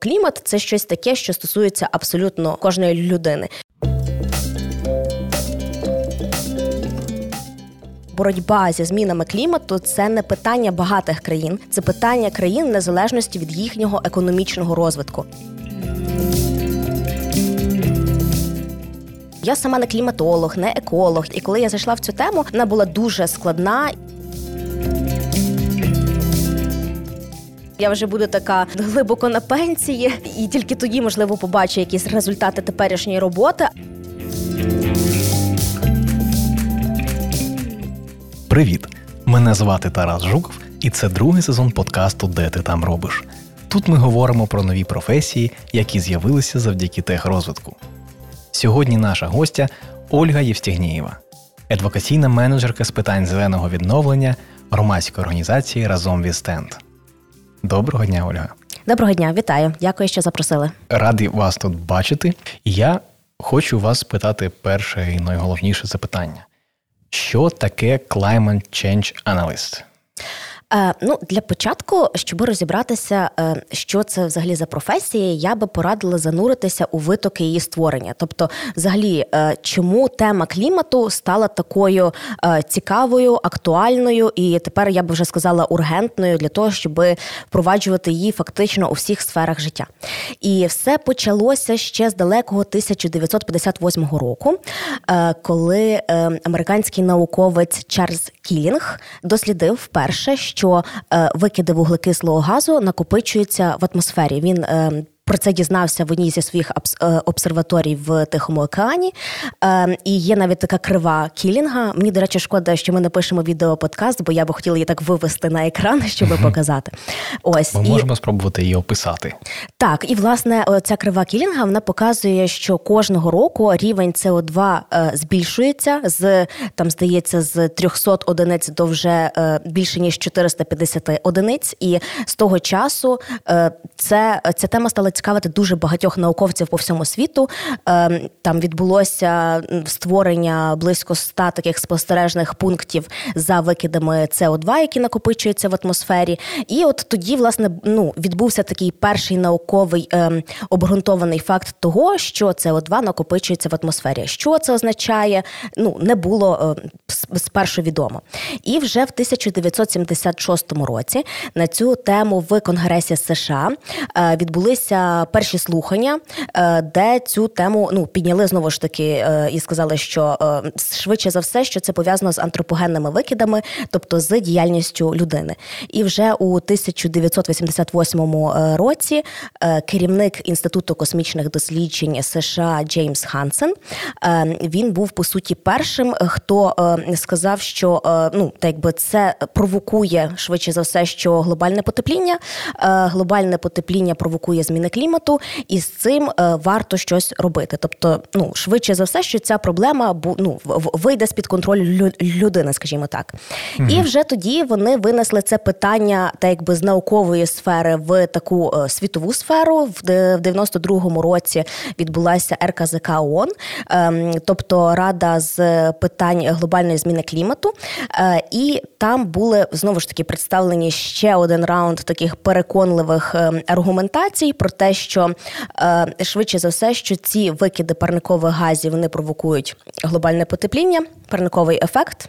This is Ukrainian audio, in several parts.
Клімат це щось таке, що стосується абсолютно кожної людини. Боротьба зі змінами клімату це не питання багатих країн, це питання країн незалежності від їхнього економічного розвитку. Я сама не кліматолог, не еколог. І коли я зайшла в цю тему, вона була дуже складна. Я вже буду така глибоко на пенсії, і тільки тоді, можливо, побачу якісь результати теперішньої роботи. Привіт! Мене звати Тарас Жуков, і це другий сезон подкасту Де ти там робиш. Тут ми говоримо про нові професії, які з'явилися завдяки техрозвитку. Сьогодні наша гостя Ольга Євстігнієва, адвокаційна менеджерка з питань зеленого відновлення громадської організації Разом Вістенд. Доброго дня, Ольга. Доброго дня, вітаю. Дякую, що запросили. Радий вас тут бачити. Я хочу вас спитати перше і найголовніше запитання: що таке Climate Change Analyst? Е, ну, для початку, щоб розібратися, е, що це взагалі за професія, я би порадила зануритися у витоки її створення. Тобто, взагалі, е, чому тема клімату стала такою цікавою, актуальною, і тепер я би вже сказала ургентною для того, щоб впроваджувати її фактично у всіх сферах життя. І все почалося ще з далекого 1958 року, коли американський науковець Чарльз Кілінг дослідив вперше що е, викиди вуглекислого газу накопичуються в атмосфері. Він е, про це дізнався в одній зі своїх е, обсерваторій в Тихому океані. Е, і є навіть така крива кілінга. Мені, до речі, шкода, що ми не пишемо відеоподкаст, бо я би хотіла її так вивести на екран, щоб показати. Ось Ми і... можемо спробувати її описати. Так, і власне ця крива кілінга вона показує, що кожного року рівень СО2 е, збільшується з там, здається, з 300 одиниць до вже більше ніж 450 одиниць. І з того часу це ця тема стала цікавити дуже багатьох науковців по всьому світу. Ем, там відбулося створення близько ста таких спостережних пунктів за викидами СО2, які накопичуються в атмосфері. І от тоді, власне, ну відбувся такий перший науковий ем, обґрунтований факт того, що СО2 накопичується в атмосфері. Що це означає? Ну не було е, спершу відомо. І вже в 1976 році на цю тему в Конгресі США е, відбулися перші слухання, е, де цю тему ну підняли знову ж таки е, і сказали, що е, швидше за все, що це пов'язано з антропогенними викидами, тобто з діяльністю людини. І вже у 1988 році керівник інституту космічних досліджень США Джеймс Хансен він був по суті першим, хто сказав, що ну так якби це провокує швидше за все, що глобальне потепління, глобальне потепління провокує зміни клімату, і з цим е, варто щось робити. Тобто, ну швидше за все, що ця проблема ну, вийде з під контролю людини, скажімо так. mm І вже тоді вони винесли це питання, так якби з наукової сфери в таку е, світову сферу. В 92-му році відбулася РКЗК ООН, ем, тобто Рада з питань глобальної зміни клімату. Е, і там були знову ж таки представлені ще один раунд таких переконливих ем, аргументацій про те, що е, швидше за все, що ці викиди парникових газів вони провокують глобальне потепління, парниковий ефект.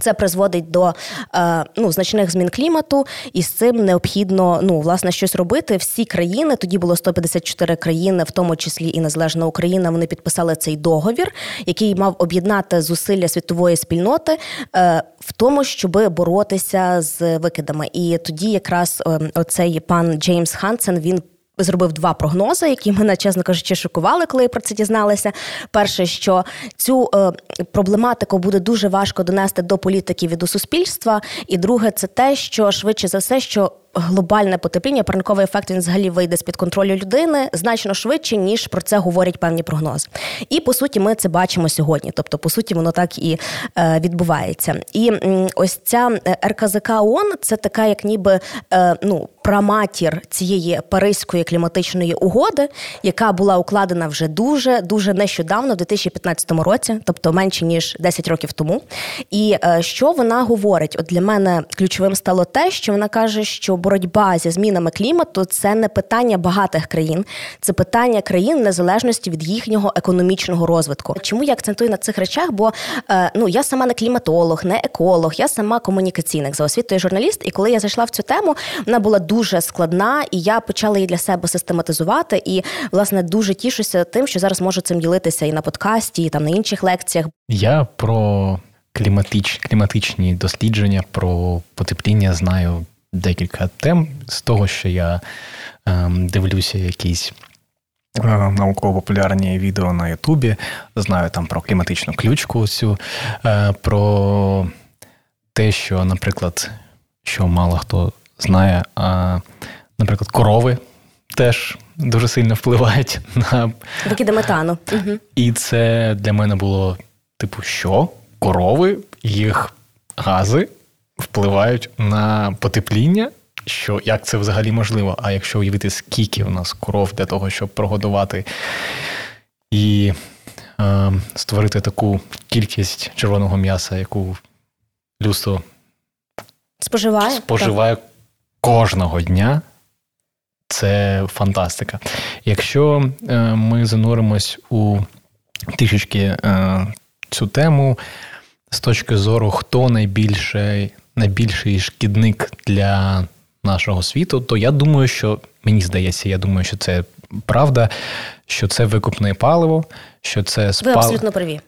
Це призводить до е, ну, значних змін клімату, і з цим необхідно ну, власне щось робити. Всі країни тоді було 154 країни, в тому числі і незалежна Україна. Вони підписали цей договір, який мав об'єднати зусилля світової спільноти е, в тому, щоб боротися з викидами. І тоді, якраз е, оцей пан Джеймс Хансен він зробив два прогнози, які мене, чесно кажучи, шокували, коли я про це дізналася. Перше, що цю е, проблематику буде дуже важко донести до політиків і до суспільства. І друге, це те, що швидше за все, що глобальне потепління, парниковий ефект він взагалі вийде з під контролю людини значно швидше, ніж про це говорять певні прогнози. І по суті, ми це бачимо сьогодні. Тобто, по суті, воно так і е, відбувається. І ось ця е, РКЗК ООН – це така, як ніби е, ну праматір цієї Паризької кліматичної угоди, яка була укладена вже дуже дуже нещодавно, в 2015 році, тобто менше ніж 10 років тому. І що вона говорить? От для мене ключовим стало те, що вона каже, що боротьба зі змінами клімату це не питання багатих країн, це питання країн незалежності від їхнього економічного розвитку. Чому я акцентую на цих речах? Бо е, ну я сама не кліматолог, не еколог, я сама комунікаційник за освітою журналіст. І коли я зайшла в цю тему, вона була дуже складна, і я почала її для себе систематизувати. І власне дуже тішуся тим, що зараз можу цим ділитися і на подкасті, і там на інших лекціях. Я про кліматич, кліматичні дослідження, про потепління знаю декілька тем з того, що я е, дивлюся якісь. Е, науково-популярні відео на Ютубі, знаю там про кліматичну ключку, цю, е, про те, що, наприклад, що мало хто знає, а, наприклад, корови теж дуже сильно впливають на викиди метану. І це для мене було типу, що корови, їх гази впливають на потепління. Що як це взагалі можливо? А якщо уявити, скільки у нас коров для того, щоб прогодувати і е, створити таку кількість червоного м'яса, яку людство споживає споживає так. кожного дня, це фантастика. Якщо е, ми зануримось у трішечки е, цю тему з точки зору, хто найбільший, найбільший шкідник для нашого світу, то я думаю, що мені здається, я думаю, що це правда, що це викупне паливо, що це спал...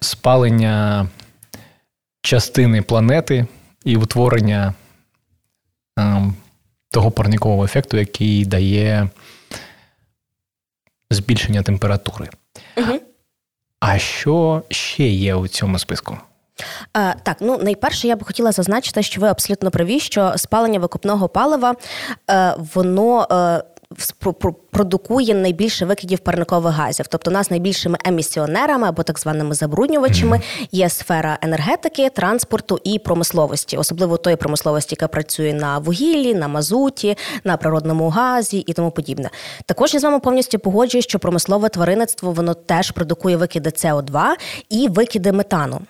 спалення частини планети і утворення ем, того парникового ефекту, який дає збільшення температури. Угу. А що ще є у цьому списку? Е, так, ну найперше, я б хотіла зазначити, що ви абсолютно праві, що спалення викопного палива е, воно. Продукує найбільше викидів парникових газів. Тобто, у нас найбільшими емісіонерами або так званими забруднювачами є сфера енергетики, транспорту і промисловості, особливо тої промисловості, яка працює на вугіллі, на мазуті, на природному газі і тому подібне. Також я з вами повністю погоджую, що промислове тваринництво воно теж продукує викиди СО2 і викиди метану.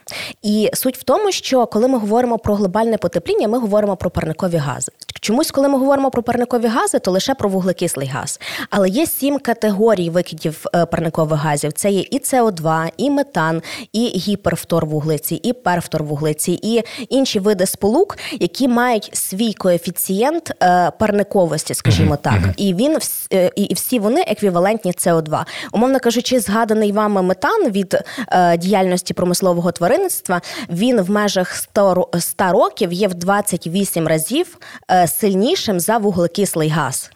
І суть в тому, що коли ми говоримо про глобальне потепління, ми говоримо про парникові гази. Чомусь, коли ми говоримо про парникові гази, то лише про вуглекислий газ. Але є сім категорій викидів е, парникових газів: це є і СО2, і метан, і гіперфтор вуглеці, і перфтор вуглеці, і інші види сполук, які мають свій коефіцієнт е, парниковості, скажімо так, і він е, і всі вони еквівалентні СО2. Умовно кажучи, згаданий вами метан від діяльності промислового тваринництва, він в межах 100 років є в 28 разів сильнішим за вуглекислий газ.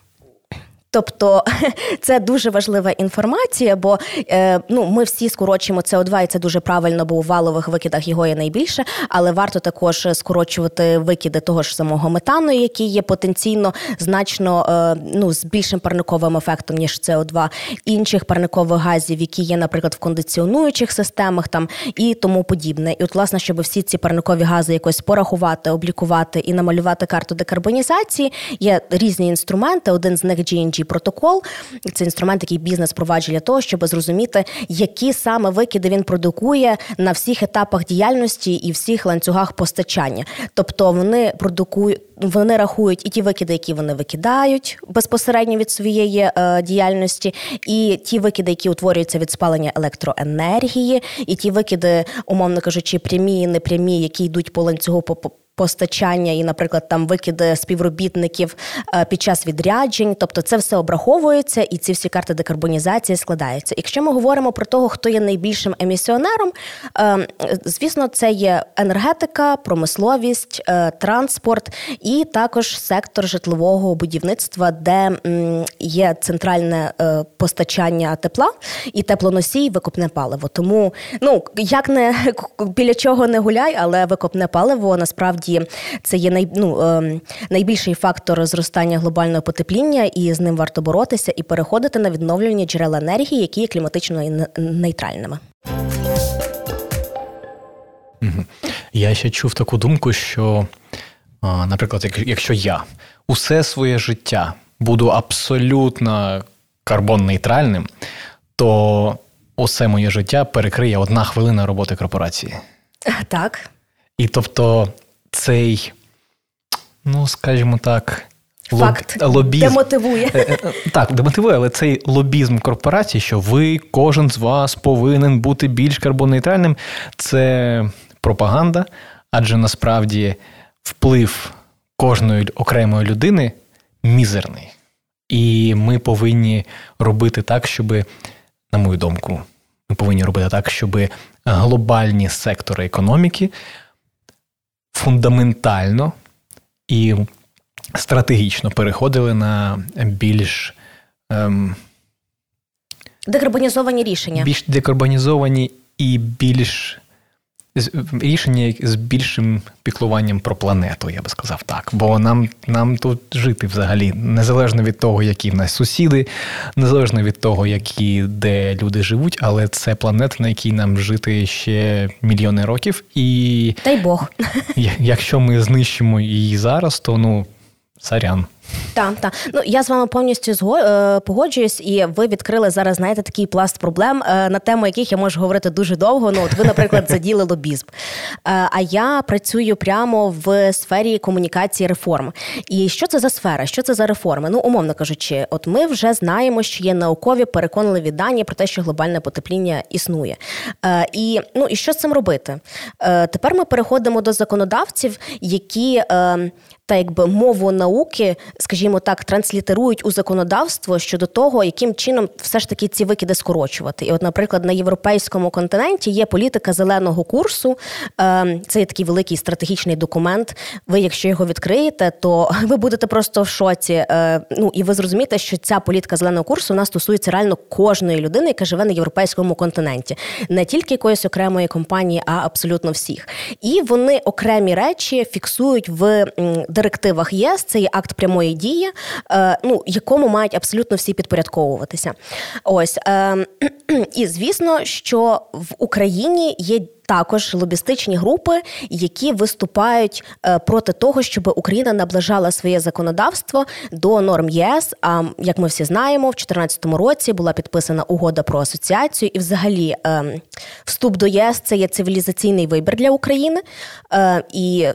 Тобто це дуже важлива інформація, бо е, ну ми всі скорочуємо СО2, і це дуже правильно, бо у валових викидах його є найбільше, але варто також скорочувати викиди того ж самого метану, який є потенційно значно е, ну з більшим парниковим ефектом ніж СО2, інших парникових газів, які є, наприклад, в кондиціонуючих системах, там і тому подібне. І от, власне, щоб всі ці парникові гази якось порахувати, облікувати і намалювати карту декарбонізації, є різні інструменти. Один з них GNG GNG протокол. Це інструмент, який бізнес проваджує для того, щоб зрозуміти, які саме викиди він продукує на всіх етапах діяльності і всіх ланцюгах постачання. Тобто вони продукують, вони рахують і ті викиди, які вони викидають безпосередньо від своєї е, діяльності, і ті викиди, які утворюються від спалення електроенергії, і ті викиди, умовно кажучи, прямі і непрямі, які йдуть по ланцюгу по постачання і, наприклад, там викиди співробітників е, під час відряджень. Тобто, це все обраховується, і ці всі карти декарбонізації складаються. Якщо ми говоримо про того, хто є найбільшим емісіонером, е, звісно, це є енергетика, промисловість, е, транспорт і також сектор житлового будівництва, де є центральне постачання тепла і теплоносій, викопне паливо. Тому ну як не біля чого не гуляй, але викопне паливо насправді насправді це є най, ну, ем, найбільший фактор зростання глобального потепління, і з ним варто боротися і переходити на відновлювання джерел енергії, які є кліматично нейтральними. Я ще чув таку думку, що, наприклад, якщо я усе своє життя буду абсолютно карбон-нейтральним, то усе моє життя перекриє одна хвилина роботи корпорації. Так. І тобто цей, ну, скажімо так, Факт лобізм. демотивує. Е, е, так, демотивує, але цей лобізм корпорації, що ви, кожен з вас повинен бути більш карбоннейтральним, це пропаганда, адже насправді вплив кожної окремої людини мізерний. І ми повинні робити так, щоб, на мою думку, ми повинні робити так, щоб глобальні сектори економіки фундаментально і стратегічно переходили на більш ем, декарбонізовані рішення. Більш декарбонізовані і більш рішення з більшим піклуванням про планету, я би сказав так. Бо нам нам тут жити взагалі незалежно від того, які в нас сусіди, незалежно від того, які де люди живуть, але це планета, на якій нам жити ще мільйони років. І дай Бог, якщо ми знищимо її зараз, то ну сорян. Так, так. Ну я з вами повністю е, погоджуюсь, і ви відкрили зараз, знаєте, такий пласт проблем, е, на тему яких я можу говорити дуже довго. Ну, от ви, наприклад, заділи лобізм. Е, а я працюю прямо в сфері комунікації реформ. І що це за сфера? Що це за реформи? Ну, умовно кажучи, от ми вже знаємо, що є наукові переконливі дані про те, що глобальне потепління існує. І ну і що з цим робити? Тепер ми переходимо до законодавців, які та якби мову науки скажімо так, транслітерують у законодавство щодо того, яким чином все ж таки ці викиди скорочувати. І, от, наприклад, на європейському континенті є політика зеленого курсу. Ем, це є такий великий стратегічний документ. Ви, якщо його відкриєте, то ви будете просто в шоці. Е, ну і ви зрозумієте, що ця політика зеленого курсу вона стосується реально кожної людини, яка живе на європейському континенті, не тільки якоїсь окремої компанії, а абсолютно всіх. І вони окремі речі фіксують в директивах ЄС. Це є акт прямої прямої дії, е, ну якому мають абсолютно всі підпорядковуватися. Ось е, і звісно, що в Україні є. Також лобістичні групи, які виступають е, проти того, щоб Україна наближала своє законодавство до норм ЄС. А як ми всі знаємо, в 2014 році була підписана угода про асоціацію, і, взагалі, вступ до ЄС це є цивілізаційний вибір для України. І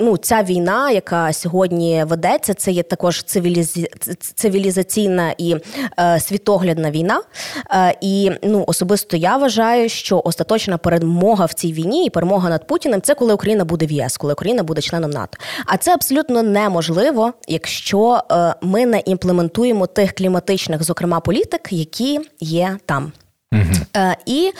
ну, ця війна, яка сьогодні ведеться, це є також цивілізі... цивілізаційна і е, світоглядна війна. Е, і ну, особисто я вважаю, що остаточна перемога в цій війні і перемога над Путіним це коли Україна буде в єС, коли Україна буде членом НАТО. А це абсолютно неможливо, якщо е, ми не імплементуємо тих кліматичних, зокрема політик, які є там. Uh-huh. І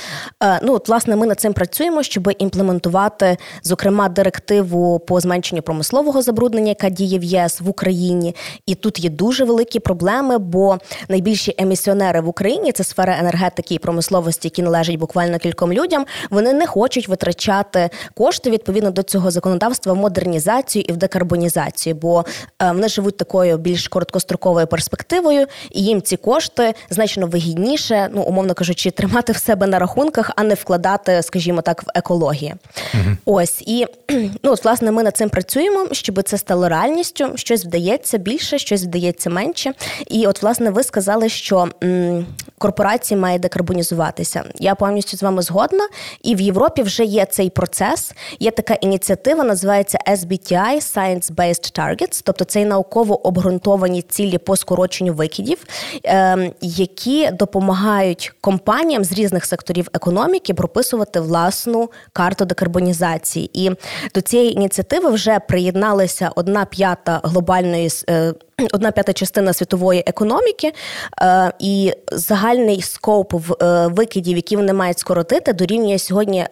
е, ну, от, власне, ми над цим працюємо, щоб імплементувати, зокрема, директиву по зменшенню промислового забруднення, яка діє в ЄС в Україні. І тут є дуже великі проблеми, бо найбільші емісіонери в Україні це сфера енергетики і промисловості, які належать буквально кільком людям. Вони не хочуть витрачати кошти відповідно до цього законодавства в модернізацію і в декарбонізацію, бо е, вони живуть такою більш короткостроковою перспективою, і їм ці кошти значно вигідніше, ну умовно кажучи кажучи, тримати в себе на рахунках, а не вкладати, скажімо так, в екологію. Угу. Ось і ну от власне ми над цим працюємо, щоб це стало реальністю. Щось вдається більше, щось вдається менше. І от, власне, ви сказали, що м, корпорації має декарбонізуватися. Я повністю з вами згодна, і в Європі вже є цей процес. Є така ініціатива, називається SBTI – Science-Based Targets, тобто це науково обґрунтовані цілі по скороченню викидів, е, які допомагають компаніям компаніям з різних секторів економіки прописувати власну карту декарбонізації. І до цієї ініціативи вже приєдналися одна п'ята глобальної е, одна п'ята частина світової економіки, е, і загальний скоп е, викидів, які вони мають скоротити, дорівнює сьогодні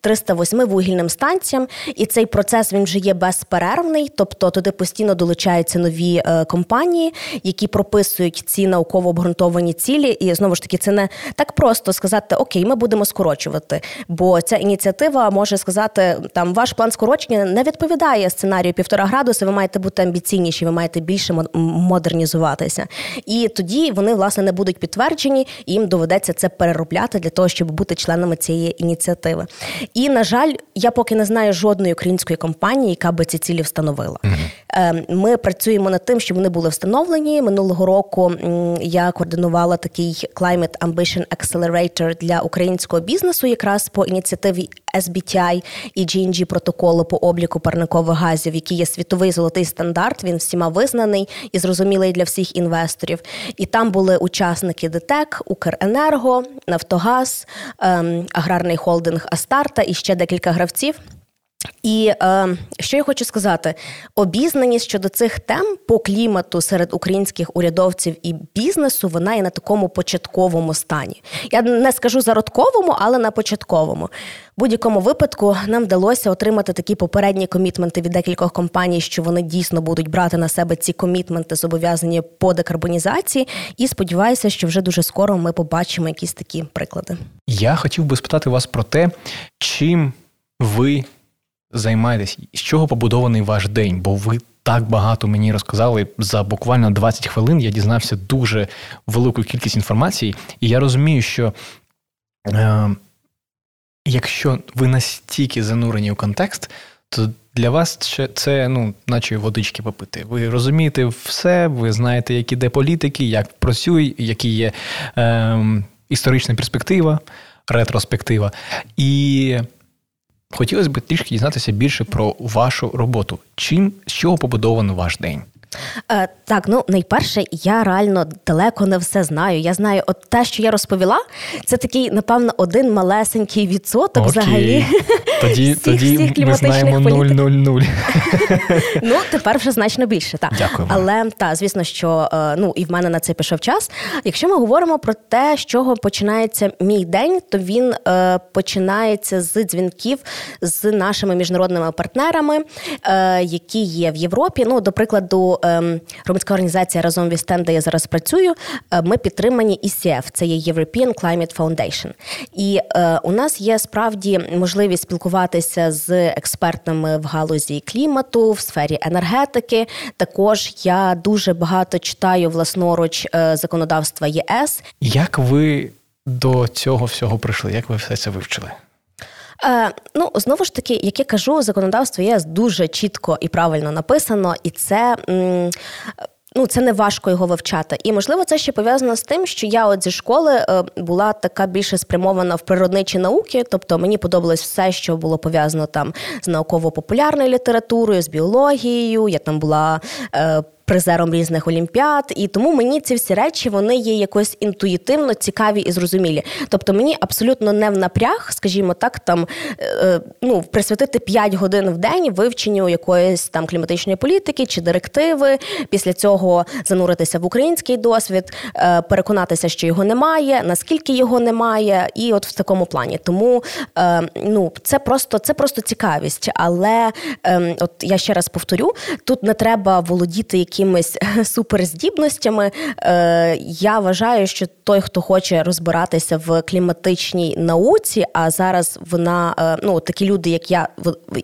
308 вугільним станціям. І цей процес він вже є безперервний, тобто туди постійно долучаються нові компанії, які прописують ці науково обґрунтовані цілі. І знову ж таки, це не так просто сказати Окей, ми будемо скорочувати. Бо ця ініціатива може сказати, там ваш план скорочення не відповідає сценарію півтора градуса. Ви маєте бути амбіційніші, ви маєте більше модернізуватися. І тоді вони власне не будуть підтверджені, і їм доведеться це переробляти для того, щоб бути членами цієї ініціативи. І на жаль, я поки не знаю жодної української компанії, яка би ці цілі встановила. Ем, ми працюємо над тим, щоб вони були встановлені минулого року. Я координувала такий Climate Ambition Accelerator для українського бізнесу, якраз по ініціативі SBTI і GNG протоколу по обліку парникових газів, який є світовий золотий стандарт. Він всіма визнаний і зрозумілий для всіх інвесторів. І там були учасники ДТЕК, Укренерго, Нафтогаз, ем, аграрний холдинг Астарта і ще декілька гравців. І е, що я хочу сказати, обізнаність щодо цих тем по клімату серед українських урядовців і бізнесу вона є на такому початковому стані. Я не скажу зародковому, але на початковому. В будь-якому випадку нам вдалося отримати такі попередні комітменти від декількох компаній, що вони дійсно будуть брати на себе ці комітменти зобов'язані по декарбонізації. І сподіваюся, що вже дуже скоро ми побачимо якісь такі приклади. Я хотів би спитати вас про те, чим ви займаєтесь? З чого побудований ваш день? Бо ви так багато мені розказали за буквально 20 хвилин. Я дізнався дуже велику кількість інформації, і я розумію, що е, якщо ви настільки занурені у контекст, то для вас це, ну, наче водички попити. Ви розумієте все, ви знаєте, які де політики, як працює, які є е, історична перспектива, ретроспектива. І Хотілося б трішки дізнатися більше про вашу роботу. Чим з чого побудований ваш день? Е, Так, ну найперше, я реально далеко не все знаю. Я знаю, от те, що я розповіла, це такий, напевно, один малесенький відсоток Окей. взагалі. Тоді всіх, тоді всіх ми знаємо 0,00. Ну, тепер вже значно більше. так. Дякую. Але так, звісно, що е, ну і в мене на це пішов час. Якщо ми говоримо про те, з чого починається мій день, то він е, починається з дзвінків з нашими міжнародними партнерами, е, які є в Європі. Ну, до прикладу, громадська організація разом Вістен, де я зараз працюю. Е, ми підтримані ECF, це є European Climate Foundation. І е, у нас є справді можливість спілкуватися з експертами в галузі клімату, в сфері енергетики. Також я дуже багато читаю власноруч е, законодавства ЄС. Як ви до цього всього прийшли? Як ви все це вивчили? Е, Ну, знову ж таки, як я кажу, законодавство ЄС дуже чітко і правильно написано, і це. М- Ну, це не важко його вивчати. І можливо, це ще пов'язано з тим, що я от зі школи е, була така більше спрямована в природничі науки, тобто мені подобалось все, що було пов'язано там з науково-популярною літературою, з біологією. Я там була. Е, призером різних олімпіад, і тому мені ці всі речі вони є якось інтуїтивно цікаві і зрозумілі. Тобто мені абсолютно не в напряг, скажімо так, там е, ну присвятити 5 годин в день вивченню якоїсь там кліматичної політики чи директиви. Після цього зануритися в український досвід, е, переконатися, що його немає, наскільки його немає, і от в такому плані. Тому е, ну це просто це просто цікавість. Але ем, от я ще раз повторю: тут не треба володіти яким якимись суперздібностями. Е, я вважаю, що той, хто хоче розбиратися в кліматичній науці, а зараз вона е, ну такі люди, як я,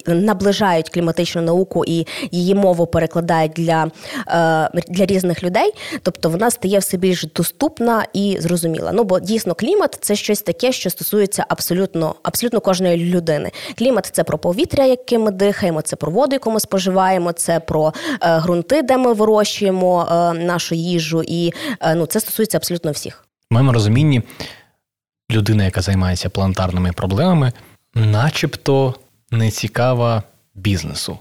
наближають кліматичну науку і її мову перекладають для, е, для різних людей. Тобто вона стає все більш доступна і зрозуміла. Ну бо дійсно клімат це щось таке, що стосується абсолютно абсолютно кожної людини. Клімат це про повітря, яким ми дихаємо, це про воду, яку ми споживаємо, це про е, ґрунти, де ми вирощуємо е, нашу їжу, і е, ну це стосується абсолютно всіх. В моєму розумінні людина, яка займається планетарними проблемами, начебто не цікава бізнесу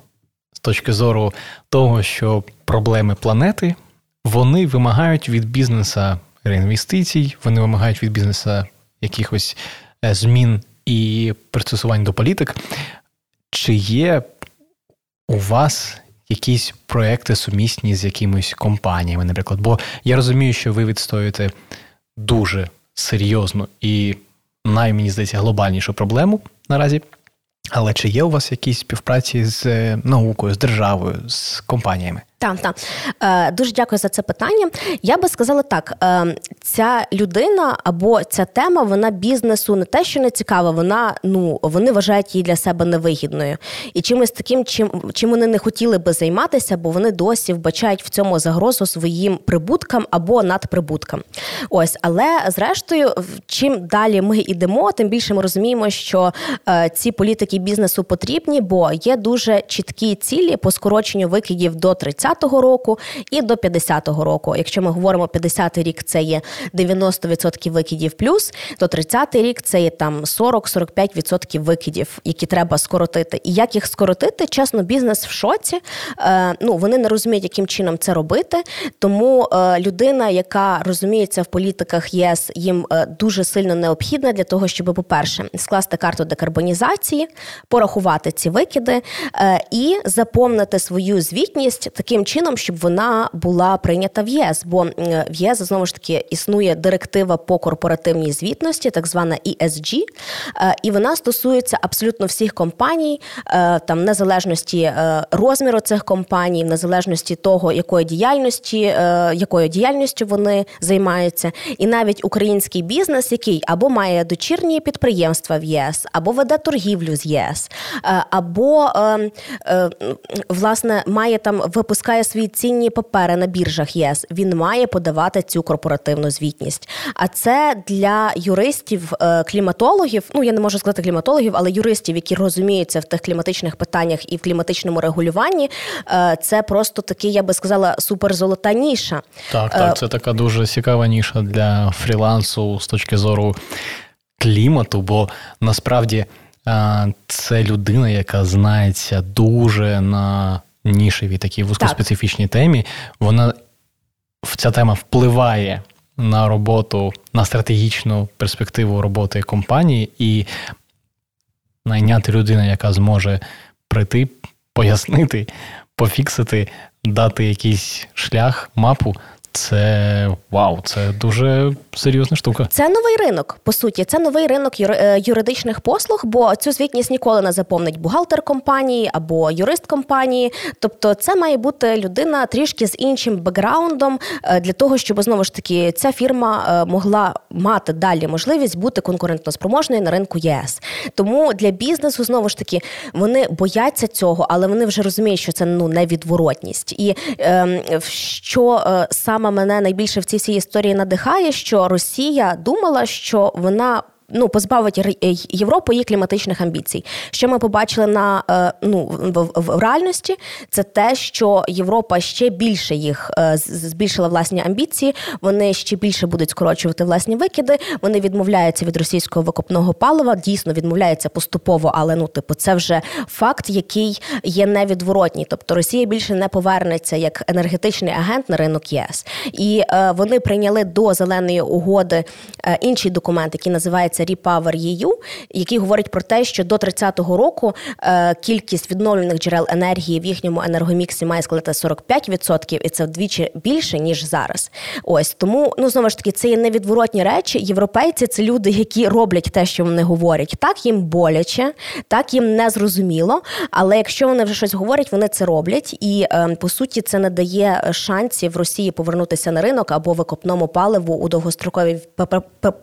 з точки зору того, що проблеми планети вони вимагають від бізнеса реінвестицій, вони вимагають від бізнеса якихось е, змін і пристосувань до політик. Чи є у вас якісь проекти сумісні з якимись компаніями, наприклад. Бо я розумію, що ви відстоюєте дуже серйозну і най, мені здається, глобальнішу проблему наразі. Але чи є у вас якісь співпраці з е, наукою, з державою, з компаніями? Так, так. Е, дуже дякую за це питання. Я би сказала так: е, ця людина або ця тема, вона бізнесу не те, що не цікава, вона ну вони вважають її для себе невигідною. І чимось таким, чим чим вони не хотіли би займатися, бо вони досі вбачають в цьому загрозу своїм прибуткам або надприбуткам. Ось, але зрештою, чим далі ми йдемо, тим більше ми розуміємо, що е, ці політики бізнесу потрібні, бо є дуже чіткі цілі по скороченню викидів до 30 30-го року і до 50-го року. Якщо ми говоримо 50-й рік, це є 90% викидів плюс, то 30-й рік це є там 40-45% викидів, які треба скоротити. І як їх скоротити, чесно, бізнес в шоці. Е, ну вони не розуміють, яким чином це робити. Тому е, людина, яка розуміється в політиках ЄС, їм е, дуже сильно необхідна для того, щоб, по-перше, скласти карту декарбонізації, порахувати ці викиди і заповнити свою звітність таким чином, щоб вона була прийнята в ЄС. Бо в ЄС знову ж таки існує директива по корпоративній звітності, так звана ESG, і вона стосується абсолютно всіх компаній, там незалежності розміру цих компаній, в незалежності того, якої діяльності, якою діяльністю вони займаються, і навіть український бізнес, який або має дочірні підприємства в ЄС, або веде торгівлю з ЄС, або власне має там випускає свої цінні папери на біржах ЄС. Він має подавати цю корпоративну звітність. А це для юристів, е, кліматологів. Ну я не можу сказати кліматологів, але юристів, які розуміються в тих кліматичних питаннях і в кліматичному регулюванні. Е, це просто такий, я би сказала, суперзолота ніша. Так, так, е, це така дуже цікава ніша для фрілансу з точки зору клімату, бо насправді. Це людина, яка знається дуже на нішевій такій вузькоспецифічній темі. Вона ця тема впливає на роботу, на стратегічну перспективу роботи компанії, і найняти людину, яка зможе прийти, пояснити, пофіксити, дати якийсь шлях, мапу. Це вау, це дуже серйозна штука. Це новий ринок. По суті, це новий ринок е, юридичних послуг, бо цю звітність ніколи не заповнить бухгалтер компанії або юрист компанії. Тобто, це має бути людина трішки з іншим бекграундом е, для того, щоб знову ж таки ця фірма е, могла мати далі можливість бути конкурентноспроможною на ринку ЄС. Тому для бізнесу знову ж таки вони бояться цього, але вони вже розуміють, що це ну невідворотність, і е, що саме саме мене найбільше в цій всій історії надихає, що Росія думала, що вона ну, позбавить е, Європу її кліматичних амбіцій. Що ми побачили на е, ну в, реальності, це те, що Європа ще більше їх е, збільшила власні амбіції. Вони ще більше будуть скорочувати власні викиди. Вони відмовляються від російського викопного палива. Дійсно відмовляються поступово, але ну, типу, це вже факт, який є невідворотній. Тобто Росія більше не повернеться як енергетичний агент на ринок ЄС, і вони прийняли до зеленої угоди інший документ, який називається називається Repower EU, який говорить про те, що до 30-го року е, кількість відновлених джерел енергії в їхньому енергоміксі має складати 45%, і це вдвічі більше ніж зараз. Ось тому ну знову ж таки це є невідворотні речі. Європейці це люди, які роблять те, що вони говорять. Так їм боляче, так їм не зрозуміло. Але якщо вони вже щось говорять, вони це роблять. І е, по суті, це не дає шансів Росії повернутися на ринок або викопному паливу у довгостроковій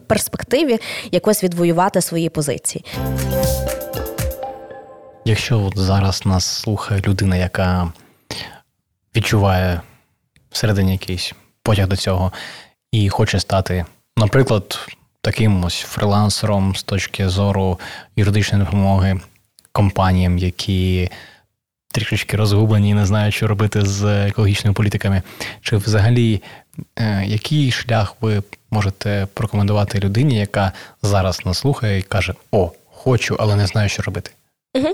перспективі, якось відвоювати свої позиції. Якщо от зараз нас слухає людина, яка відчуває всередині якийсь потяг до цього і хоче стати, наприклад, таким ось фрилансером з точки зору юридичної допомоги компаніям, які трішечки розгублені і не знають, що робити з екологічними політиками, чи взагалі Е, який шлях ви можете прокомендувати людині, яка зараз нас слухає і каже: О, хочу, але не знаю, що робити? Угу.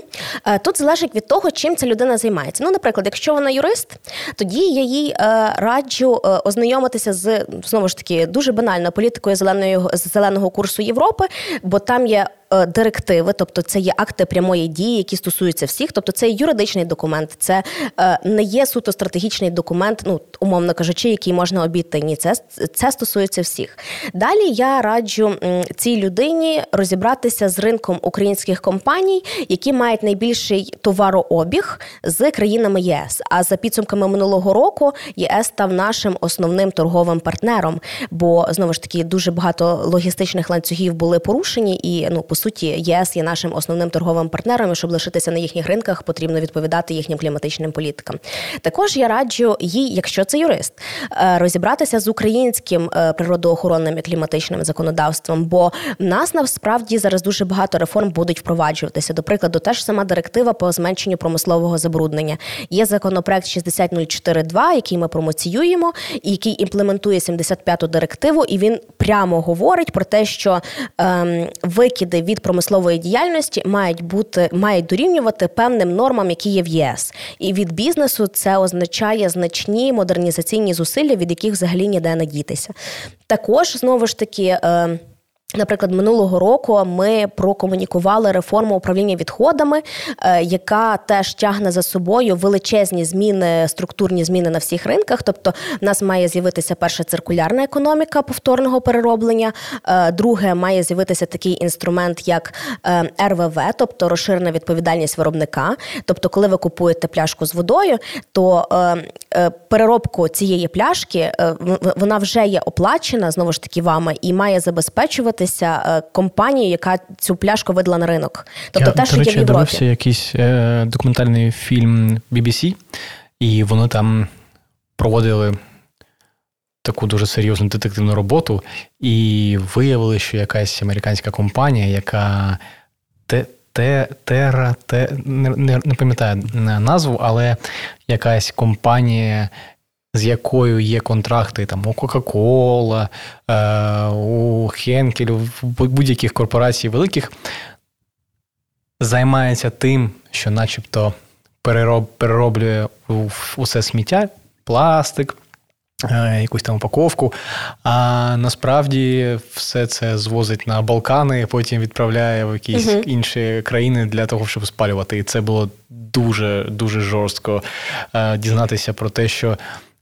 Тут залежить від того, чим ця людина займається. Ну, наприклад, якщо вона юрист, тоді я їй е, раджу е, ознайомитися з знову ж таки дуже банально політикою зеленої зеленого курсу Європи, бо там є директиви, тобто це є акти прямої дії, які стосуються всіх. Тобто це юридичний документ, це е, не є суто стратегічний документ, ну умовно кажучи, який можна обійти. Ні, це це стосується всіх. Далі я раджу цій людині розібратися з ринком українських компаній, які мають найбільший товарообіг з країнами ЄС. А за підсумками минулого року ЄС став нашим основним торговим партнером, бо знову ж таки дуже багато логістичних ланцюгів були порушені і ну по суті ЄС є нашим основним торговим партнером. і Щоб лишитися на їхніх ринках, потрібно відповідати їхнім кліматичним політикам. Також я раджу їй, якщо це юрист, е, розібратися з українським е, природоохоронним і кліматичним законодавством, бо в нас насправді зараз дуже багато реформ будуть впроваджуватися. До прикладу, теж сама директива по зменшенню промислового забруднення. Є законопроект 6042, який ми промоціюємо, і який імплементує 75-ту директиву, і він прямо говорить про те, що ем, викиди від промислової діяльності мають бути мають дорівнювати певним нормам, які є в ЄС. І від бізнесу це означає значні модернізаційні зусилля, від яких взагалі ніде не дітися. Також знову ж таки. Наприклад, минулого року ми прокомунікували реформу управління відходами, е, яка теж тягне за собою величезні зміни, структурні зміни на всіх ринках. Тобто, в нас має з'явитися перша циркулярна економіка повторного перероблення. Е, друге, має з'явитися такий інструмент, як е, РВВ, тобто розширена відповідальність виробника. Тобто, коли ви купуєте пляшку з водою, то переробку цієї пляшки вона вже є оплачена знову ж таки вами і має забезпечувати займатися е, компанією, яка цю пляшку видала на ринок. Тобто, я, те, що до речі, є в Європі. я дивився якийсь е, документальний фільм BBC, і вони там проводили. Таку дуже серйозну детективну роботу, і виявили, що якась американська компанія, яка те, те, тера, те, не, не, не пам'ятаю назву, але якась компанія, з якою є контракти там у Кока-Кола, е, у Хенкелю, в будь-яких корпорацій великих, займається тим, що начебто перероб, перероблює усе сміття, пластик. Е, якусь там упаковку, а насправді все це звозить на Балкани, потім відправляє в якісь uh інші країни для того, щоб спалювати. І це було дуже дуже жорстко е, дізнатися про те, що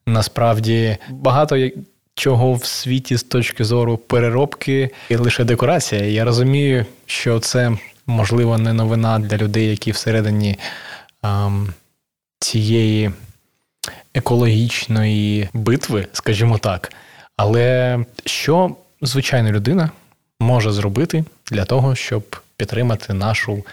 Насправді багато чого в світі з точки зору переробки і лише декорація. Я розумію, що це можливо не новина для людей, які всередині ем, цієї екологічної битви, скажімо так. Але що звичайна людина може зробити для того, щоб підтримати нашу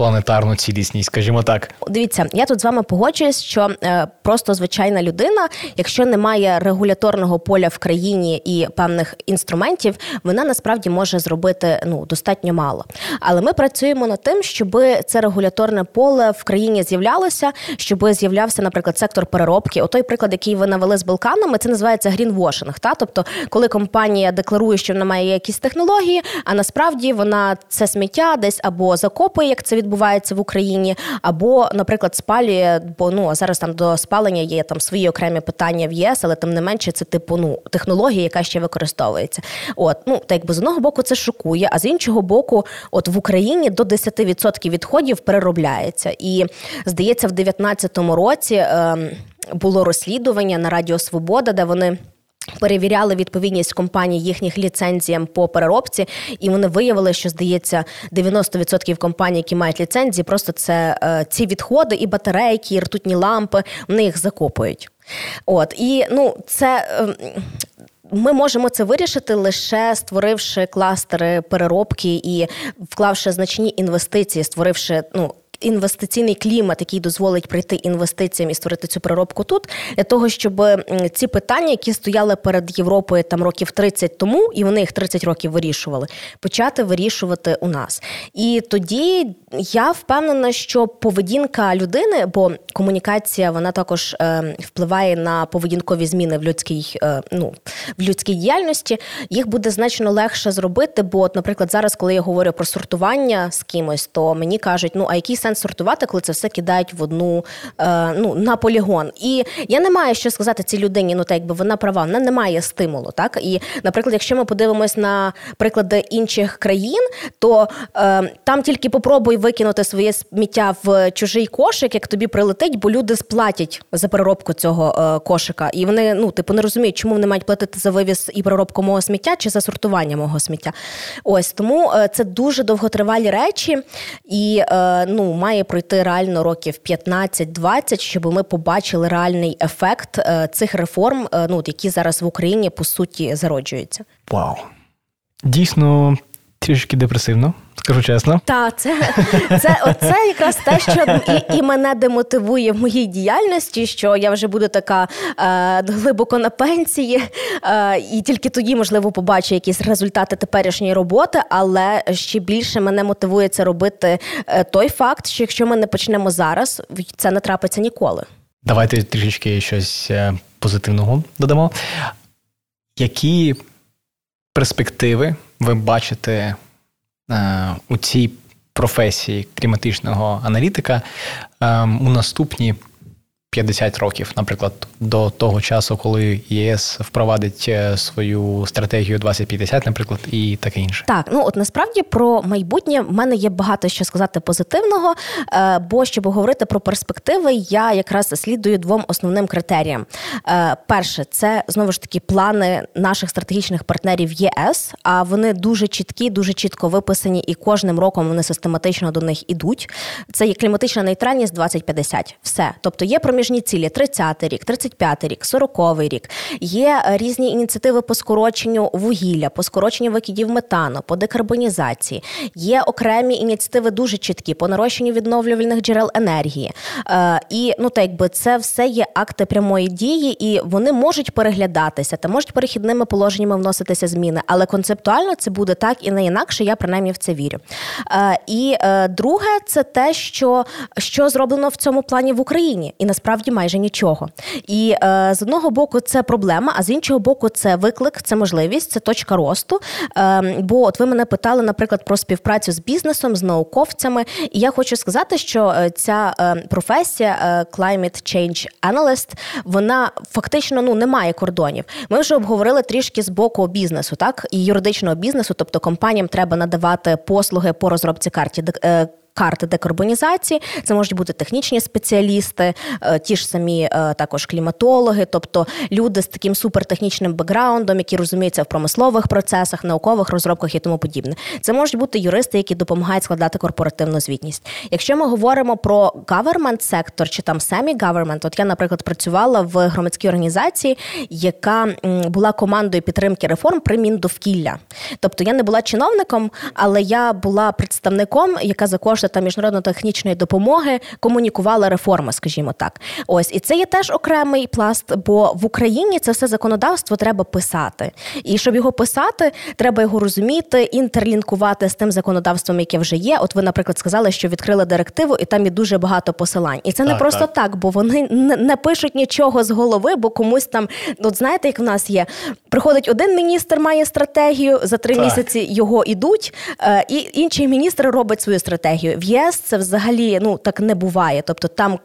планетарну цілісність, скажімо так. Дивіться, я тут з вами погоджуюсь, що е, просто звичайна людина, якщо немає регуляторного поля в країні і певних інструментів, вона насправді може зробити ну достатньо мало. Але ми працюємо над тим, щоб це регуляторне поле в країні з'являлося, щоб з'являвся, наприклад, сектор переробки. Отой приклад, який ви навели з Балканами, це називається грінвошинг. Та тобто, коли компанія декларує, що вона має якісь технології, а насправді вона це сміття десь або закопує, як це відбувається в Україні, або, наприклад, спалює, бо ну зараз там до спалення є там свої окремі питання в ЄС, але тим не менше це типу ну технологія, яка ще використовується. От ну так якби з одного боку це шокує, а з іншого боку, от в Україні до 10% відходів переробляється. І здається, в 2019 році е, було розслідування на Радіо Свобода, де вони. Перевіряли відповідність компаній їхніх ліцензіям по переробці, і вони виявили, що здається 90% компаній, які мають ліцензії, просто це е, ці відходи, і батарейки, і ртутні лампи, вони їх закопують. От і ну це. Е, ми можемо це вирішити лише створивши кластери переробки і вклавши значні інвестиції, створивши ну інвестиційний клімат, який дозволить прийти інвестиціям і створити цю переробку тут, для того, щоб ці питання, які стояли перед Європою там років 30 тому, і вони їх 30 років вирішували, почати вирішувати у нас. І тоді я впевнена, що поведінка людини, бо комунікація вона також е, впливає на поведінкові зміни в людській, е, ну в людській діяльності, їх буде значно легше зробити. Бо, от, наприклад, зараз, коли я говорю про сортування з кимось, то мені кажуть, ну а який сенс сортувати, коли це все кидають в одну е, ну на полігон. І я не маю що сказати цій людині, ну так якби вона права, вона не має стимулу. Так і, наприклад, якщо ми подивимось на приклади інших країн, то е, там тільки попробуй викинути своє сміття в чужий кошик, як тобі прилетить, бо люди сплатять за переробку цього е, кошика. І вони ну типу не розуміють, чому вони мають платити за вивіз і переробку мого сміття чи за сортування мого сміття. Ось тому е, це дуже довготривалі речі, і е, ну має пройти реально років 15-20, щоб ми побачили реальний ефект е, цих реформ, ну які зараз в Україні по суті зароджуються. Вау! Дійсно Трішки депресивно, скажу чесно. Так, це це, оце якраз те, що і і мене демотивує в моїй діяльності, що я вже буду така е, глибоко на пенсії, е, і тільки тоді, можливо, побачу якісь результати теперішньої роботи, але ще більше мене мотивує це робити е, той факт, що якщо ми не почнемо зараз, це не трапиться ніколи. Давайте трішечки щось е, позитивного додамо. Які перспективи ви бачите е, у цій професії кліматичного аналітика е, у наступні 50 років, наприклад, до того часу, коли ЄС впровадить е, свою стратегію 2050, наприклад, і таке інше. Так, ну от насправді про майбутнє в мене є багато що сказати позитивного. Е, бо щоб говорити про перспективи, я якраз слідую двом основним критеріям. Е, перше, це знову ж таки плани наших стратегічних партнерів ЄС. А вони дуже чіткі, дуже чітко виписані, і кожним роком вони систематично до них ідуть. Це є кліматична нейтральність 2050. Все, тобто є проміжні проміжні цілі 30-й рік, 35-й рік, 40-й рік. Є е, різні ініціативи по скороченню вугілля, по скороченню викидів метану, по декарбонізації. Є окремі ініціативи дуже чіткі по нарощенню відновлювальних джерел енергії. Е, і ну так якби це все є акти прямої дії, і вони можуть переглядатися та можуть перехідними положеннями вноситися зміни. Але концептуально це буде так і не інакше. Я принаймні в це вірю. Е, і друге, це те, що, що зроблено в цьому плані в Україні, і насправді насправді майже нічого. І е, з одного боку це проблема, а з іншого боку, це виклик, це можливість, це точка росту. Е, бо от ви мене питали, наприклад, про співпрацю з бізнесом, з науковцями. І я хочу сказати, що е, ця е, професія е, Climate Change Analyst, вона фактично ну не має кордонів. Ми вже обговорили трішки з боку бізнесу, так і юридичного бізнесу, тобто компаніям треба надавати послуги по розробці карті карти декарбонізації. Це можуть бути технічні спеціалісти, е, ті ж самі е, також кліматологи, тобто люди з таким супертехнічним бекграундом, які розуміються в промислових процесах, наукових розробках і тому подібне. Це можуть бути юристи, які допомагають складати корпоративну звітність. Якщо ми говоримо про government сектор чи там semi-government, от я, наприклад, працювала в громадській організації, яка була командою підтримки реформ при Міндовкілля. Тобто я не була чиновником, але я була представником, яка за кошти та міжнародно-технічної допомоги комунікувала реформи, скажімо так. Ось і це є теж окремий пласт, бо в Україні це все законодавство треба писати. І щоб його писати, треба його розуміти, інтерлінкувати з тим законодавством, яке вже є. От ви, наприклад, сказали, що відкрили директиву, і там є дуже багато посилань. І це так, не просто так. так, бо вони не пишуть нічого з голови, бо комусь там, от знаєте, як в нас є, приходить один міністр, має стратегію за три так. місяці його ідуть, е, і інший міністр робить свою стратегію в ЄС це взагалі ну так не буває. Тобто там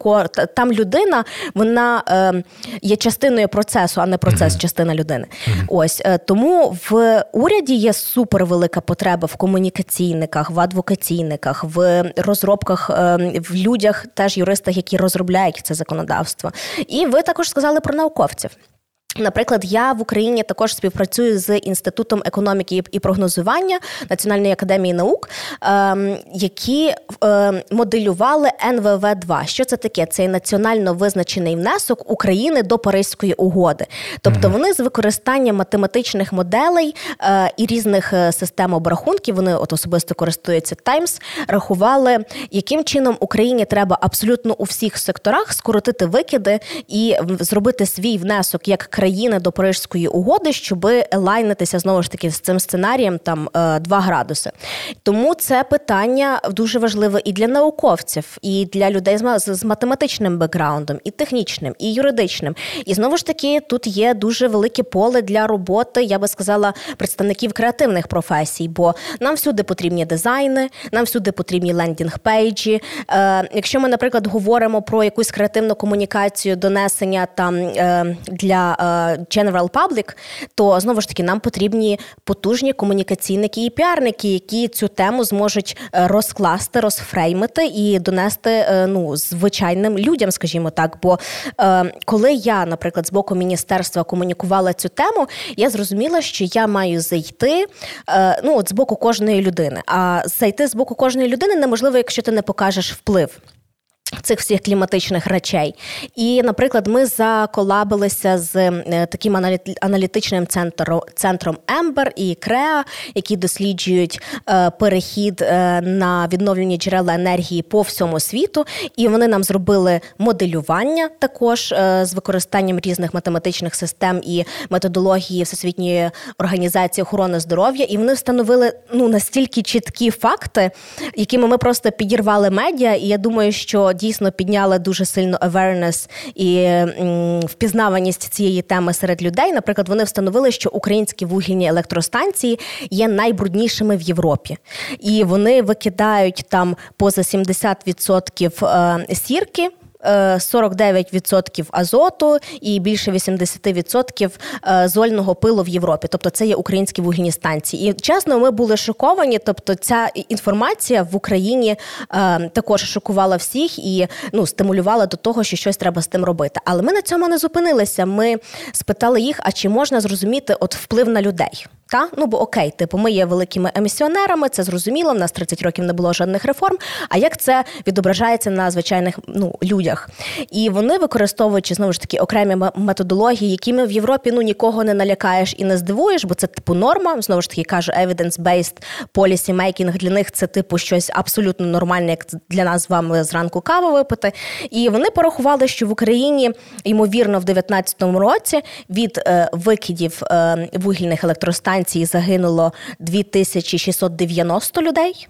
там людина вона е, є частиною процесу, а не процес mm-hmm. частина людини. Mm-hmm. Ось е, тому в уряді є супервелика потреба в комунікаційниках, в адвокаційниках, в розробках е, в людях, теж юристах, які розробляють це законодавство. І ви також сказали про науковців. Наприклад, я в Україні також співпрацюю з інститутом економіки і прогнозування Національної академії наук, ем, які ем, моделювали НВВ 2 Що це таке? Це національно визначений внесок України до Паризької угоди. Тобто вони з використанням математичних моделей е, і різних е, систем обрахунків, вони от особисто користуються Times, рахували, яким чином Україні треба абсолютно у всіх секторах скоротити викиди і зробити свій внесок як країна-країни до Парижської угоди, щоб лайнитися знову ж таки з цим сценарієм там 2 е, градуси. Тому це питання дуже важливе і для науковців, і для людей з математичним бекграундом, і технічним, і юридичним. І знову ж таки, тут є дуже велике поле для роботи, я би сказала, представників креативних професій, бо нам всюди потрібні дизайни, нам всюди потрібні лендінг-пейджі. Е, Якщо ми, наприклад, говоримо про якусь креативну комунікацію, донесення там е, для е, general public, то знову ж таки нам потрібні потужні комунікаційники і піарники, які цю тему зможуть е, розкласти, розфреймити і донести е, ну звичайним людям, скажімо так. Бо е, коли я, наприклад, з боку міністерства комунікувала цю тему, я зрозуміла, що я маю зайти ну от з боку кожної людини. А зайти з боку кожної людини неможливо, якщо ти не покажеш вплив. Цих всіх кліматичних речей, і, наприклад, ми заколабилися з е, таким аналітичним центром центром Ембер і Креа, які досліджують е, перехід е, на відновлені джерела енергії по всьому світу. І вони нам зробили моделювання також з використанням різних математичних систем і методології Всесвітньої організації охорони здоров'я. І вони встановили ну настільки чіткі факти, якими ми просто підірвали медіа. І я думаю, що дійсно підняла дуже сильно awareness і впізнаваність цієї теми серед людей. Наприклад, вони встановили, що українські вугільні електростанції є найбруднішими в Європі, і вони викидають там поза 70% е, сірки. 49% е, азоту і більше 80% е, зольного пилу в Європі. Тобто це є українські вугільні станції. І чесно, ми були шоковані. Тобто, ця інформація в Україні е, також шокувала всіх і ну стимулювала до того, що щось треба з тим робити. Але ми на цьому не зупинилися. Ми спитали їх: а чи можна зрозуміти от вплив на людей? Та ну бо окей, типу, ми є великими емісіонерами, це зрозуміло. В нас 30 років не було жодних реформ. А як це відображається на звичайних ну людях? І вони використовуючи знову ж таки окремі методології, якими в Європі ну нікого не налякаєш і не здивуєш, бо це типу норма. Знову ж таки кажу, evidence-based policy making для них це типу щось абсолютно нормальне, як для нас з вами зранку каву випити. І вони порахували, що в Україні ймовірно в 2019 році від е, викидів е, вугільних електростанцій Франції загинуло 2690 людей,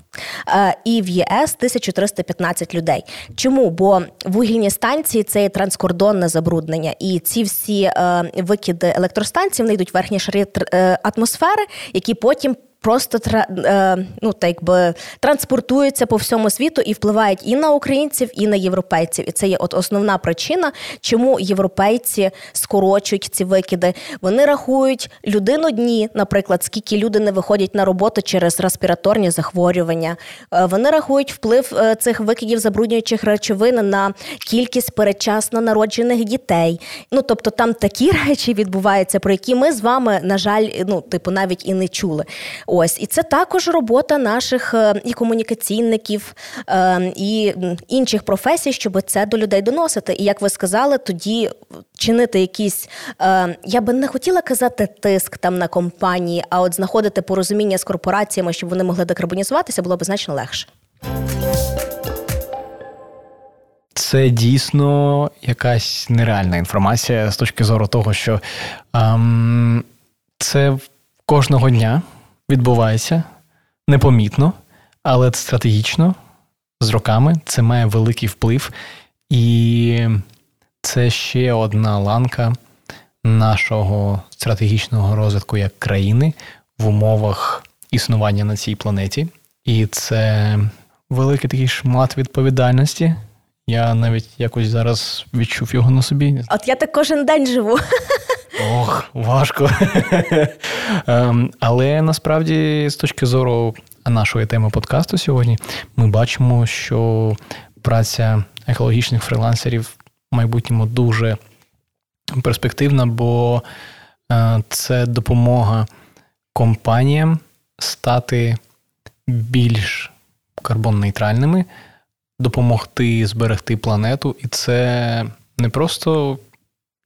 е, і в ЄС 1315 людей. Чому? Бо вугільні станції це є транскордонне забруднення, і ці всі е, викиди електростанцій вони йдуть в верхні шари е, атмосфери, які потім просто е, ну, так би транспортуються по всьому світу і впливають і на українців, і на європейців. І це є от основна причина, чому європейці скорочують ці викиди. Вони рахують людину дні, наприклад, скільки люди не виходять на роботу через респіраторні захворювання. Е, вони рахують вплив е, цих викидів забруднюючих речовин на кількість передчасно народжених дітей. Ну тобто там такі речі відбуваються, про які ми з вами, на жаль, ну типу навіть і не чули. Ось і це також робота наших е, і комунікаційників, е, і інших професій, щоб це до людей доносити. І як ви сказали, тоді чинити якісь, е, я би не хотіла казати тиск там на компанії, а от знаходити порозуміння з корпораціями, щоб вони могли декарбонізуватися, було б значно легше. Це дійсно якась нереальна інформація з точки зору того, що ем, це кожного дня відбувається непомітно, але стратегічно з роками це має великий вплив, і це ще одна ланка нашого стратегічного розвитку як країни в умовах існування на цій планеті. І це великий такий шмат відповідальності. Я навіть якось зараз відчув його на собі. От я так кожен день живу. Ох, важко. Ем, але насправді, з точки зору нашої теми подкасту сьогодні, ми бачимо, що праця екологічних фрилансерів в майбутньому дуже перспективна, бо е, це допомога компаніям стати більш карбон-нейтральними, допомогти зберегти планету, і це не просто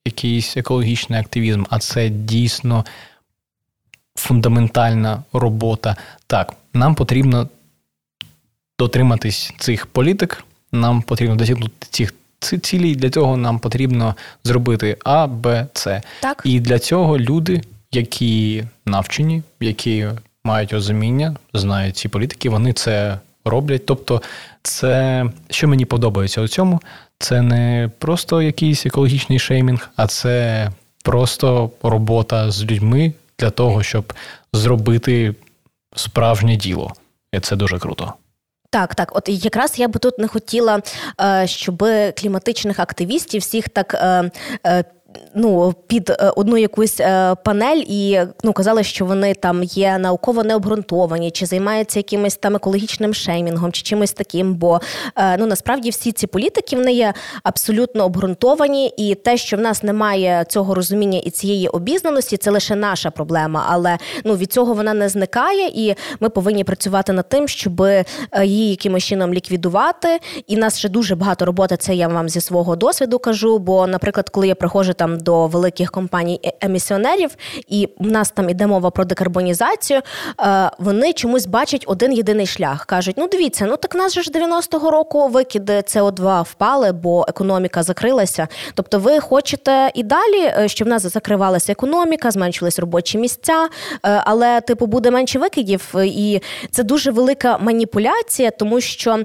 якийсь екологічний активізм, а це дійсно фундаментальна робота. Так, нам потрібно дотриматись цих політик, нам потрібно досягнути цих цілей, для цього нам потрібно зробити А, Б, С. Так. І для цього люди, які навчені, які мають розуміння, знають ці політики, вони це роблять. Тобто, це що мені подобається у цьому, це не просто якийсь екологічний шеймінг, а це просто робота з людьми для того, щоб зробити справжнє діло. І це дуже круто. Так, так, от якраз я би тут не хотіла, е, щоб кліматичних активістів всіх так е, е, ну, під е, одну якусь е, панель і ну, казали, що вони там є науково необґрунтовані, чи займаються якимось там екологічним шеймінгом, чи чимось таким. Бо е, ну насправді всі ці політики вони є абсолютно обґрунтовані, і те, що в нас немає цього розуміння і цієї обізнаності, це лише наша проблема. Але ну від цього вона не зникає, і ми повинні працювати над тим, щоб її якимось чином ліквідувати. І нас ще дуже багато роботи. Це я вам зі свого досвіду кажу. Бо, наприклад, коли я приходжу там до великих компаній е, емісіонерів, і в нас там іде мова про декарбонізацію, е, вони чомусь бачать один єдиний шлях. кажуть: ну дивіться, ну так нас же ж 90-го року викиди СО2 впали, бо економіка закрилася. Тобто, ви хочете і далі, е, щоб в нас закривалася економіка, зменшились робочі місця, але типу буде менше викидів, і це дуже велика маніпуляція, тому що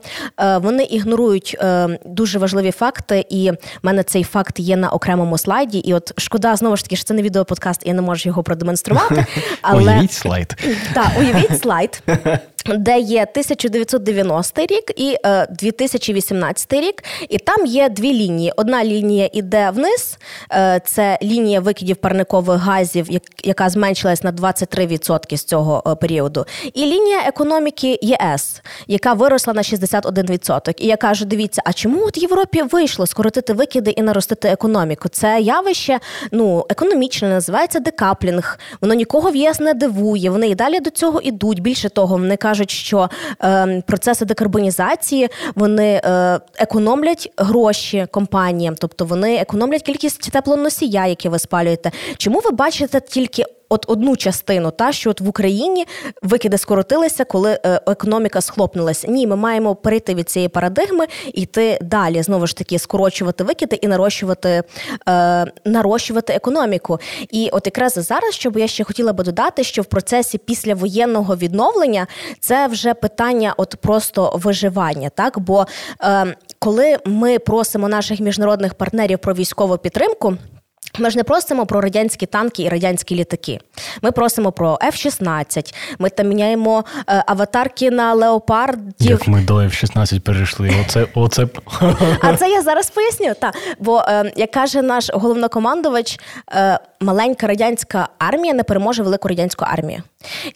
вони ігнорують дуже важливі факти, і в мене цей факт є на окремому слайді. І от шкода, знову ж таки, що це не відеоподкаст, я не можу його продемонструвати. Але... Уявіть слайд. Так, уявіть слайд де є 1990 рік і 2018 е, рік, і там є дві лінії. Одна лінія йде вниз, е, це лінія викидів парникових газів, яка зменшилась на 23% з цього е, періоду. І лінія економіки ЄС, яка виросла на 61%. І я кажу: дивіться, а чому от Європі вийшло скоротити викиди і наростити економіку? Це явище ну економічне, називається декаплінг. Воно нікого в ЄС не дивує. Вони і далі до цього ідуть. Більше того, вони кажуть, що е, процеси декарбонізації вони е, економлять гроші компаніям, тобто вони економлять кількість теплоносія, які ви спалюєте. Чому ви бачите тільки от одну частину, та що от в Україні викиди скоротилися, коли е, економіка схлопнулася. Ні, ми маємо перейти від цієї парадигми і йти далі, знову ж таки, скорочувати викиди і нарощувати е, нарощувати економіку. І от якраз зараз, що я ще хотіла би додати, що в процесі післявоєнного відновлення це вже питання, от просто виживання, так бо е, коли ми просимо наших міжнародних партнерів про військову підтримку. Ми ж не просимо про радянські танки і радянські літаки. Ми просимо про F-16, Ми там міняємо е, аватарки на леопардів. Як ми до F-16 перейшли. Оце оце а це я зараз поясню. Та бо е, як каже наш головнокомандувач, е, маленька радянська армія не переможе велику радянську армію.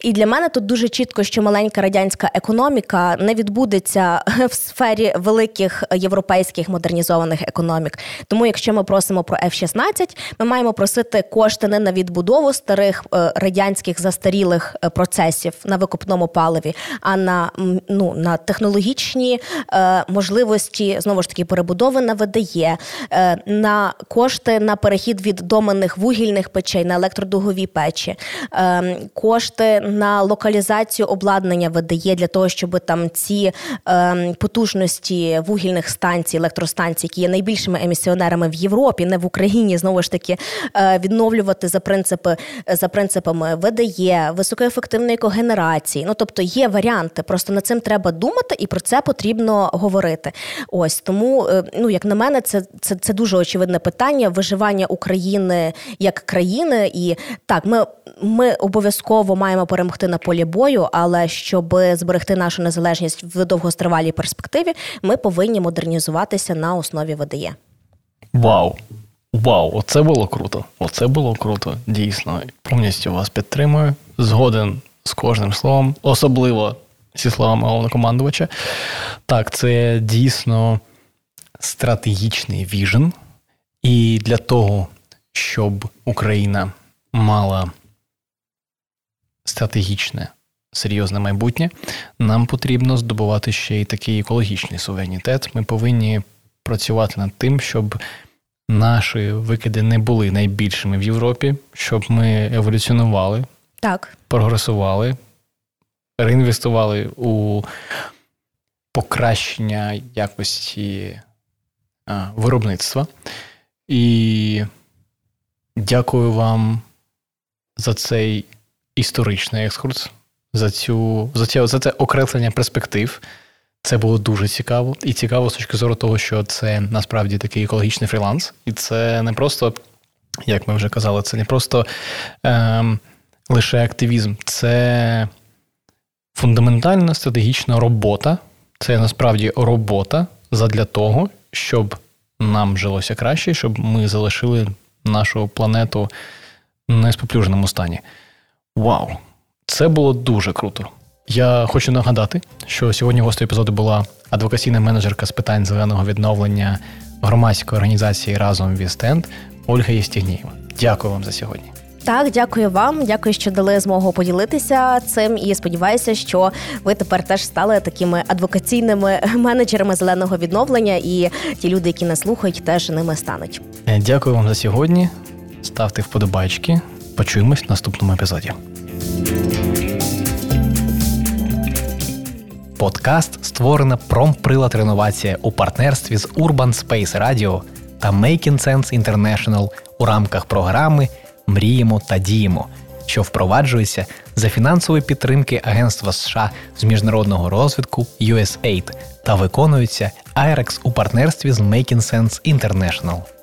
І для мене тут дуже чітко, що маленька радянська економіка не відбудеться в сфері великих європейських модернізованих економік. Тому, якщо ми просимо про F-16, ми маємо просити кошти не на відбудову старих е, радянських застарілих е, процесів на викопному паливі, а на ну на технологічні е, можливості знову ж таки перебудови на ВДЄ, на кошти на перехід від доменних вугільних печей на електродугові печі, кошти на локалізацію обладнання ВДЄ для того, щоб там ці потужності вугільних станцій, електростанцій, які є найбільшими емісіонерами в Європі, не в Україні, знову ж таки відновлювати за принципи за принципами ВДЄ, високоефективної когенерації. Ну тобто є варіанти, просто над цим треба думати, і про це потрібно говорити. Ось тому, е, ну як на мене, це це, це дуже очевидне питання виживання України як країни. І так, ми, ми обов'язково маємо перемогти на полі бою, але щоб зберегти нашу незалежність в довгостривалій перспективі, ми повинні модернізуватися на основі ВДЄ. Вау! Вау, оце було круто. Оце було круто, дійсно. Повністю вас підтримую. Згоден з кожним словом, особливо зі словами головнокомандувача. Так, це дійсно стратегічний віжен. І для того, щоб Україна мала стратегічне, серйозне майбутнє, нам потрібно здобувати ще й такий екологічний суверенітет. Ми повинні працювати над тим, щоб наші викиди не були найбільшими в Європі, щоб ми еволюціонували, так. прогресували, реінвестували у покращення якості а, виробництва. І дякую вам за цей історичний екскурс, за цю за, цю, за це окреслення перспектив. Це було дуже цікаво, і цікаво з точки зору того, що це насправді такий екологічний фріланс, і це не просто, як ми вже казали, це не просто е, лише активізм, це фундаментальна стратегічна робота. Це насправді робота задля того, щоб нам жилося краще, щоб ми залишили нашу планету не споплюженому стані. Вау! Це було дуже круто. Я хочу нагадати, що сьогодні гостю епізоду була адвокаційна менеджерка з питань зеленого відновлення громадської організації разом Вістенд Ольга Єстігнієва. Дякую вам за сьогодні. Так, дякую вам. Дякую, що дали змогу поділитися цим. І сподіваюся, що ви тепер теж стали такими адвокаційними менеджерами зеленого відновлення, і ті люди, які нас слухають, теж ними стануть. Е, дякую вам за сьогодні. Ставте вподобайки. Почуємось в наступному епізоді. Подкаст створена промприлад реновація у партнерстві з Urban Space Radio та Making Sense International у рамках програми Мріємо та діємо, що впроваджується за фінансової підтримки Агентства США з міжнародного розвитку USAID та виконується IREX у партнерстві з Making Sense International.